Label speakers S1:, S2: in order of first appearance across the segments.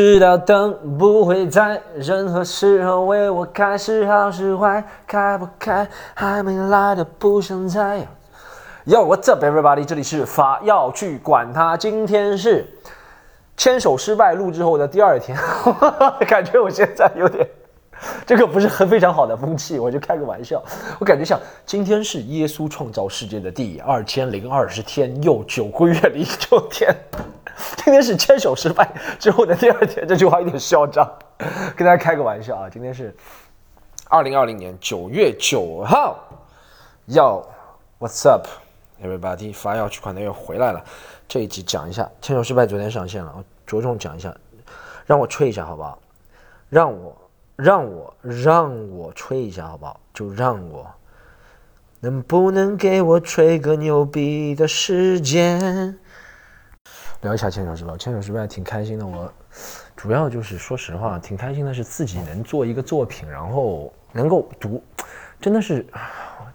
S1: 知道灯不会在任何时候为我开，是好是坏，开不开还没来的不想猜。Yo, what's up, everybody？这里是法要去管他。今天是牵手失败录制后的第二天，感觉我现在有点，这个不是很非常好的风气，我就开个玩笑。我感觉像今天是耶稣创造世界的第二千零二十天，又九个月零九天。今天是牵手失败之后的第二天，这句话有点嚣张，跟大家开个玩笑啊！今天是二零二零年九月九号，要 What's up everybody？发要取款的又回来了。这一集讲一下牵手失败，昨天上线了，我着重讲一下，让我吹一下好不好？让我让我让我吹一下好不好？就让我，能不能给我吹个牛逼的时间？聊一下牵手失败，牵手失败挺开心的。我主要就是说实话，挺开心的是自己能做一个作品，然后能够读，真的是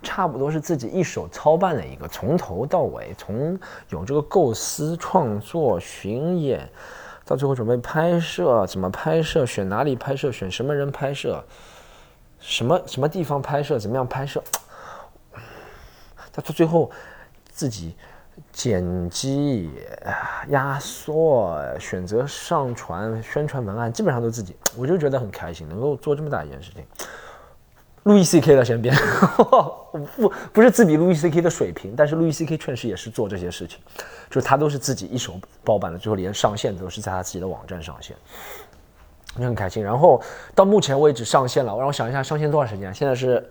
S1: 差不多是自己一手操办的一个，从头到尾，从有这个构思、创作、巡演，到最后准备拍摄，怎么拍摄，选哪里拍摄，选什么人拍摄，什么什么地方拍摄，怎么样拍摄，到最后自己。剪辑、压缩、选择上传、宣传文案，基本上都自己，我就觉得很开心，能够做这么大一件事情。路易 C K 的身边，不不是自比路易 C K 的水平，但是路易 C K 确实也是做这些事情，就是他都是自己一手包办的，最后连上线都是在他自己的网站上线，就很开心。然后到目前为止上线了，我让我想一下上线多少时间？现在是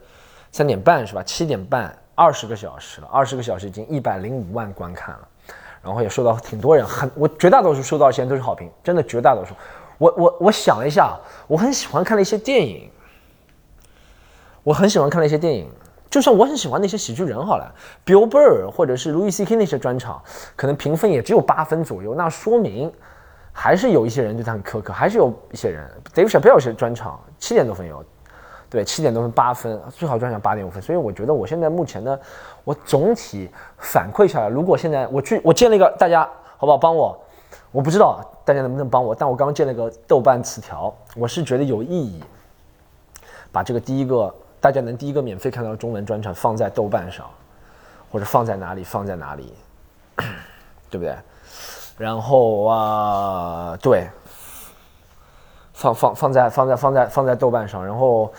S1: 三点半是吧？七点半。二十个小时了，二十个小时已经一百零五万观看了，然后也收到挺多人，很我绝大多数收到现在都是好评，真的绝大多数。我我我想了一下，我很喜欢看的一些电影，我很喜欢看的一些电影，就像我很喜欢那些喜剧人好了，Bill Burr 或者是 Louis C.K. 那些专场，可能评分也只有八分左右，那说明还是有一些人对他很苛刻，还是有一些人，Dave Chappelle 是专场七点多分有。对，七点多分八分，最好专享八点五分，所以我觉得我现在目前呢，我总体反馈下来，如果现在我去，我建了一个大家好不好帮我？我不知道大家能不能帮我，但我刚建了个豆瓣词条，我是觉得有意义，把这个第一个大家能第一个免费看到中文专场放在豆瓣上，或者放在哪里放在哪里，对不对？然后啊，对，放放放在放在放在放在豆瓣上，然后。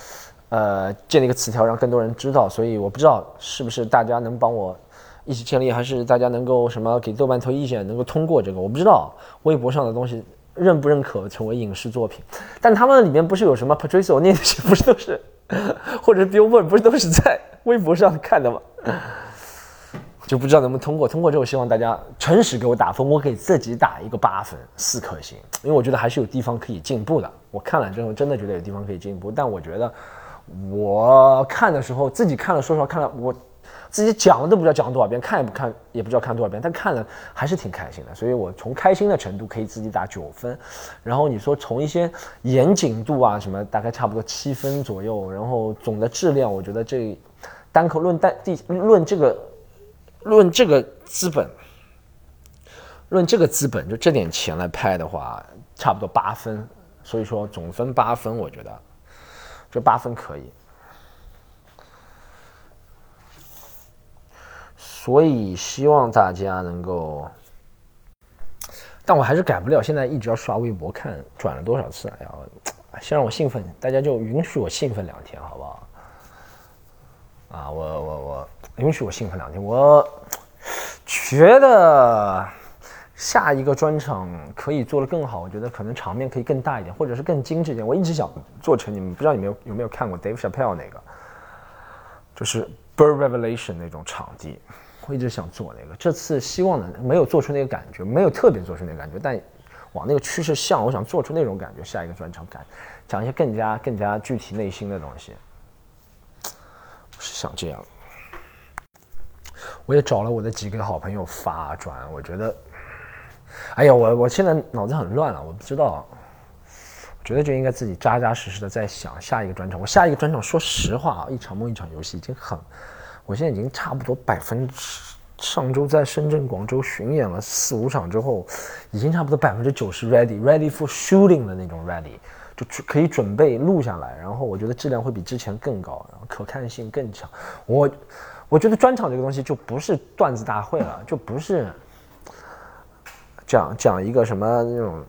S1: 呃，建立一个词条，让更多人知道。所以我不知道是不是大家能帮我一起建立，还是大家能够什么给豆瓣投意见，能够通过这个。我不知道微博上的东西认不认可成为影视作品。但他们里面不是有什么 Patricio 那些，不是都是，或者 Billboard 不是都是在微博上看的吗？就不知道能不能通过。通过之后，希望大家诚实给我打分，我给自己打一个八分，四颗星，因为我觉得还是有地方可以进步的。我看了之后，真的觉得有地方可以进步，但我觉得。我看的时候，自己看了，说实话，看了我自己讲了都不知道讲了多少遍，看也不看，也不知道看多少遍，但看了还是挺开心的。所以我从开心的程度可以自己打九分，然后你说从一些严谨度啊什么，大概差不多七分左右。然后总的质量，我觉得这单口论单第论这个论这个资本，论这个资本就这点钱来拍的话，差不多八分。所以说总分八分，我觉得。这八分可以，所以希望大家能够，但我还是改不了。现在一直要刷微博看转了多少次，哎呀先让我兴奋，大家就允许我兴奋两天，好不好？啊，我我我允许我兴奋两天，我觉得。下一个专场可以做得更好，我觉得可能场面可以更大一点，或者是更精致一点。我一直想做成，你们不知道有没有有没有看过 Dave Chappelle 那个，就是 Bird Revelation 那种场地，我一直想做那个。这次希望呢没有做出那个感觉，没有特别做出那个感觉，但往那个趋势向，我想做出那种感觉。下一个专场感，讲一些更加更加具体内心的东西，我是想这样。我也找了我的几个好朋友发转，我觉得。哎呀，我我现在脑子很乱了，我不知道，我觉得就应该自己扎扎实实的在想下一个专场。我下一个专场，说实话啊，一场梦一场游戏已经很，我现在已经差不多百分之上周在深圳、广州巡演了四五场之后，已经差不多百分之九十 ready，ready for shooting 的那种 ready，就可以准备录下来。然后我觉得质量会比之前更高，然后可看性更强。我我觉得专场这个东西就不是段子大会了，就不是讲讲一个什么那种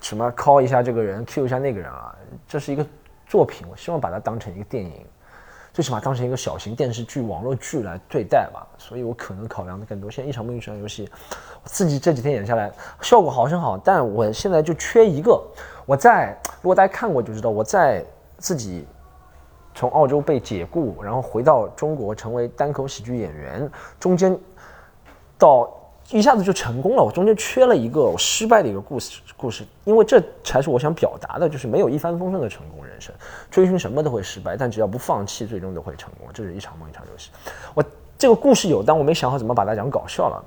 S1: 什么 call 一下这个人，Q 一下那个人啊，这是一个作品，我希望把它当成一个电影。最起码当成一个小型电视剧、网络剧来对待吧，所以我可能考量的更多。现在一场梦一场游戏，我自己这几天演下来，效果好是好，但我现在就缺一个。我在如果大家看过就知道，我在自己从澳洲被解雇，然后回到中国成为单口喜剧演员，中间到。一下子就成功了，我中间缺了一个我失败的一个故事故事，因为这才是我想表达的，就是没有一帆风顺的成功人生，追寻什么都会失败，但只要不放弃，最终都会成功。这是一场梦一场游戏。我这个故事有，但我没想好怎么把它讲搞笑了。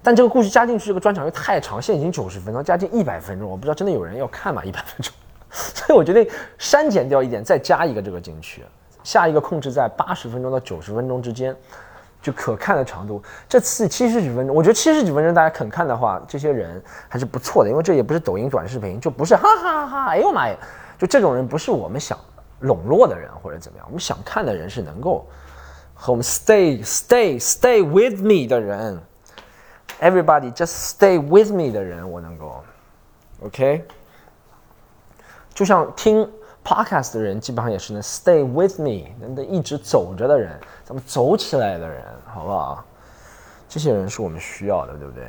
S1: 但这个故事加进去这个专场又太长，现在已经九十分钟，加进一百分钟，我不知道真的有人要看吗？一百分钟，所以我决定删减掉一点，再加一个这个进去，下一个控制在八十分钟到九十分钟之间。就可看的长度，这次七十几分钟，我觉得七十几分钟大家肯看的话，这些人还是不错的，因为这也不是抖音短视频，就不是哈哈哈哈，哎呦妈呀，就这种人不是我们想笼络的人或者怎么样，我们想看的人是能够和我们 stay stay stay with me 的人，everybody just stay with me 的人，我能够，OK，就像听。Podcast 的人基本上也是能 stay with me，能能一直走着的人，咱们走起来的人，好不好？这些人是我们需要的，对不对？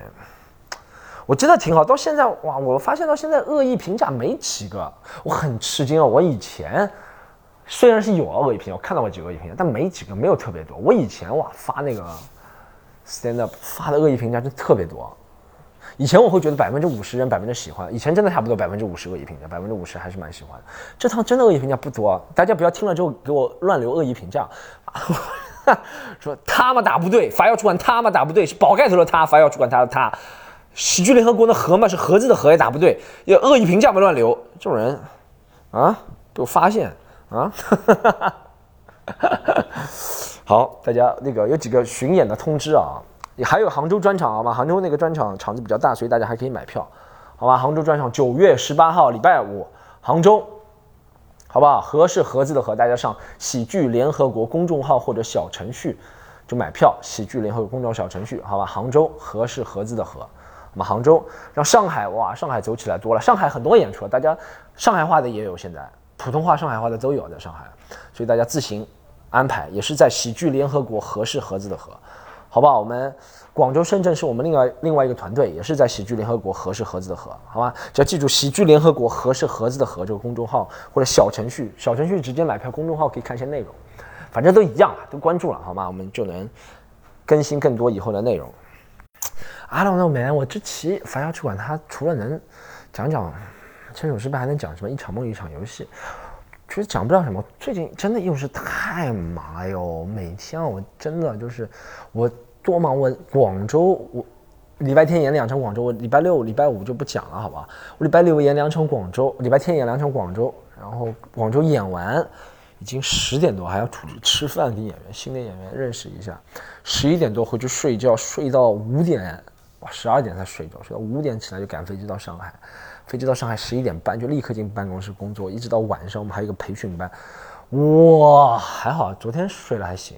S1: 我真的挺好，到现在哇，我发现到现在恶意评价没几个，我很吃惊啊！我以前虽然是有恶意评价，我看到过几个恶意评价，但没几个，没有特别多。我以前哇发那个 stand up 发的恶意评价真特别多。以前我会觉得百分之五十人百分之喜欢，以前真的差不多百分之五十恶意评价，百分之五十还是蛮喜欢。这趟真的恶意评价不多，大家不要听了之后给我乱留恶意评价，说他们打不对，发药主管他们打不对，是宝盖头的他，发药主管他的他，喜剧联合国的和嘛是盒子的盒也打不对，要恶意评价嘛乱留，这种人啊被我发现啊，好，大家那个有几个巡演的通知啊。还有杭州专场好吗？杭州那个专场场子比较大，所以大家还可以买票，好吧？杭州专场九月十八号礼拜五，杭州，好不好？合是盒子的和，大家上喜剧联合国公众号或者小程序就买票。喜剧联合国公众号小程序，好吧？杭州合是盒子的和，我们杭州，让上海哇，上海走起来多了。上海很多演出，大家上海话的也有，现在普通话、上海话的都有在上海，所以大家自行安排，也是在喜剧联合国合是盒子的和。好不好？我们广州、深圳是我们另外另外一个团队，也是在喜剧联合国合是盒子的合，好吗？只要记住喜剧联合国合是盒子的合这个公众号或者小程序，小程序直接买票，公众号可以看一些内容，反正都一样了都关注了，好吗？我们就能更新更多以后的内容。I don't know man，我这期反要去管他，除了能讲讲牵手失败，还能讲什么？一场梦，一场游戏。其实讲不了什么，最近真的又是太忙了哟，每天我真的就是我多忙，我广州我礼拜天演两场广州，我礼拜六礼拜五就不讲了，好吧？我礼拜六演两场广州，礼拜天演两场广州，然后广州演完已经十点多，还要出去吃饭，跟演员新的演员认识一下，十一点多回去睡觉，睡到五点，哇，十二点才睡着，睡到五点起来就赶飞机到上海。飞机到上海十一点半就立刻进办公室工作，一直到晚上我们还有一个培训班。哇，还好昨天睡了还行，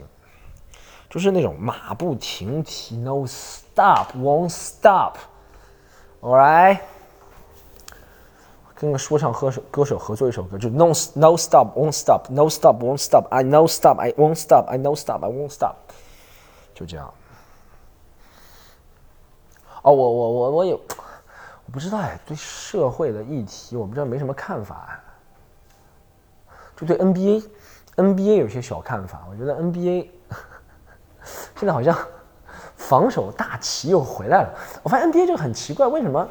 S1: 就是那种马不停蹄，no stop，won't stop，all right。跟个说唱歌手歌手合作一首歌，就 no no stop，won't stop，no stop，won't stop，I no stop，I won't stop，I no stop，I won't stop，就这样。哦，我我我我有。不知道哎，对社会的议题，我不知道没什么看法。就对 NBA，NBA 有些小看法。我觉得 NBA 现在好像防守大旗又回来了。我发现 NBA 这个很奇怪，为什么？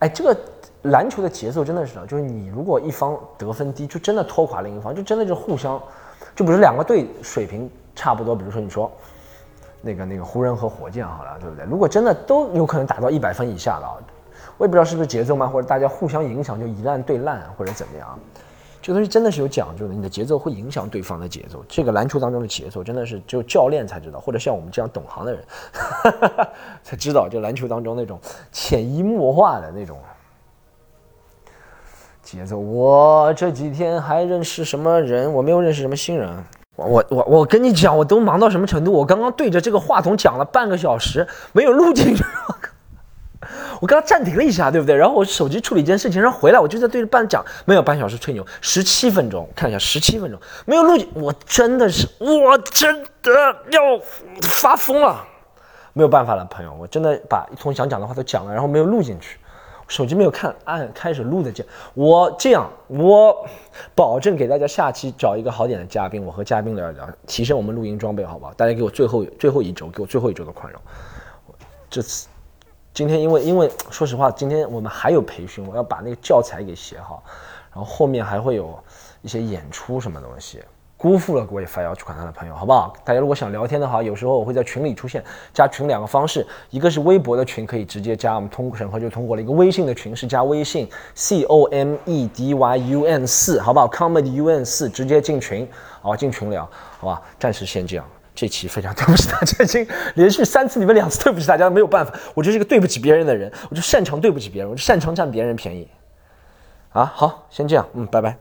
S1: 哎，这个篮球的节奏真的是，就是你如果一方得分低，就真的拖垮另一方，就真的就互相，就比如两个队水平差不多，比如说你说那个那个湖人和火箭好了，对不对？如果真的都有可能打到一百分以下了。我也不知道是不是节奏慢，或者大家互相影响就一烂对烂，或者怎么样，这个东西真的是有讲究的，你的节奏会影响对方的节奏。这个篮球当中的节奏真的是只有教练才知道，或者像我们这样懂行的人 才知道，就篮球当中那种潜移默化的那种节奏。我这几天还认识什么人？我没有认识什么新人。我我我跟你讲，我都忙到什么程度？我刚刚对着这个话筒讲了半个小时，没有录进去。我刚刚暂停了一下，对不对？然后我手机处理一件事情，然后回来我就在对着半讲，没有半小时吹牛，十七分钟，看一下十七分钟没有录进，我真的是，我真的要发疯了，没有办法了，朋友，我真的把一通想讲的话都讲了，然后没有录进去，手机没有看按开始录的键，我这样，我保证给大家下期找一个好点的嘉宾，我和嘉宾聊一聊，提升我们录音装备，好不好？大家给我最后最后一周，给我最后一周的宽容，这次。今天因为因为说实话，今天我们还有培训，我要把那个教材给写好，然后后面还会有一些演出什么东西，辜负了各位发要去管他的朋友，好不好？大家如果想聊天的话，有时候我会在群里出现，加群两个方式，一个是微博的群，可以直接加，我们通过审核就通过了；一个微信的群是加微信 c o m e d y u n 四，好不好？comedy u n 四，直接进群，好进群聊，好吧？暂时先这样。这期非常 对不起大家，已经连续三次，你们两次对不起大家，没有办法，我就是一个对不起别人的人，我就擅长对不起别人，我就擅长占别人便宜，啊，好，先这样，嗯，拜拜。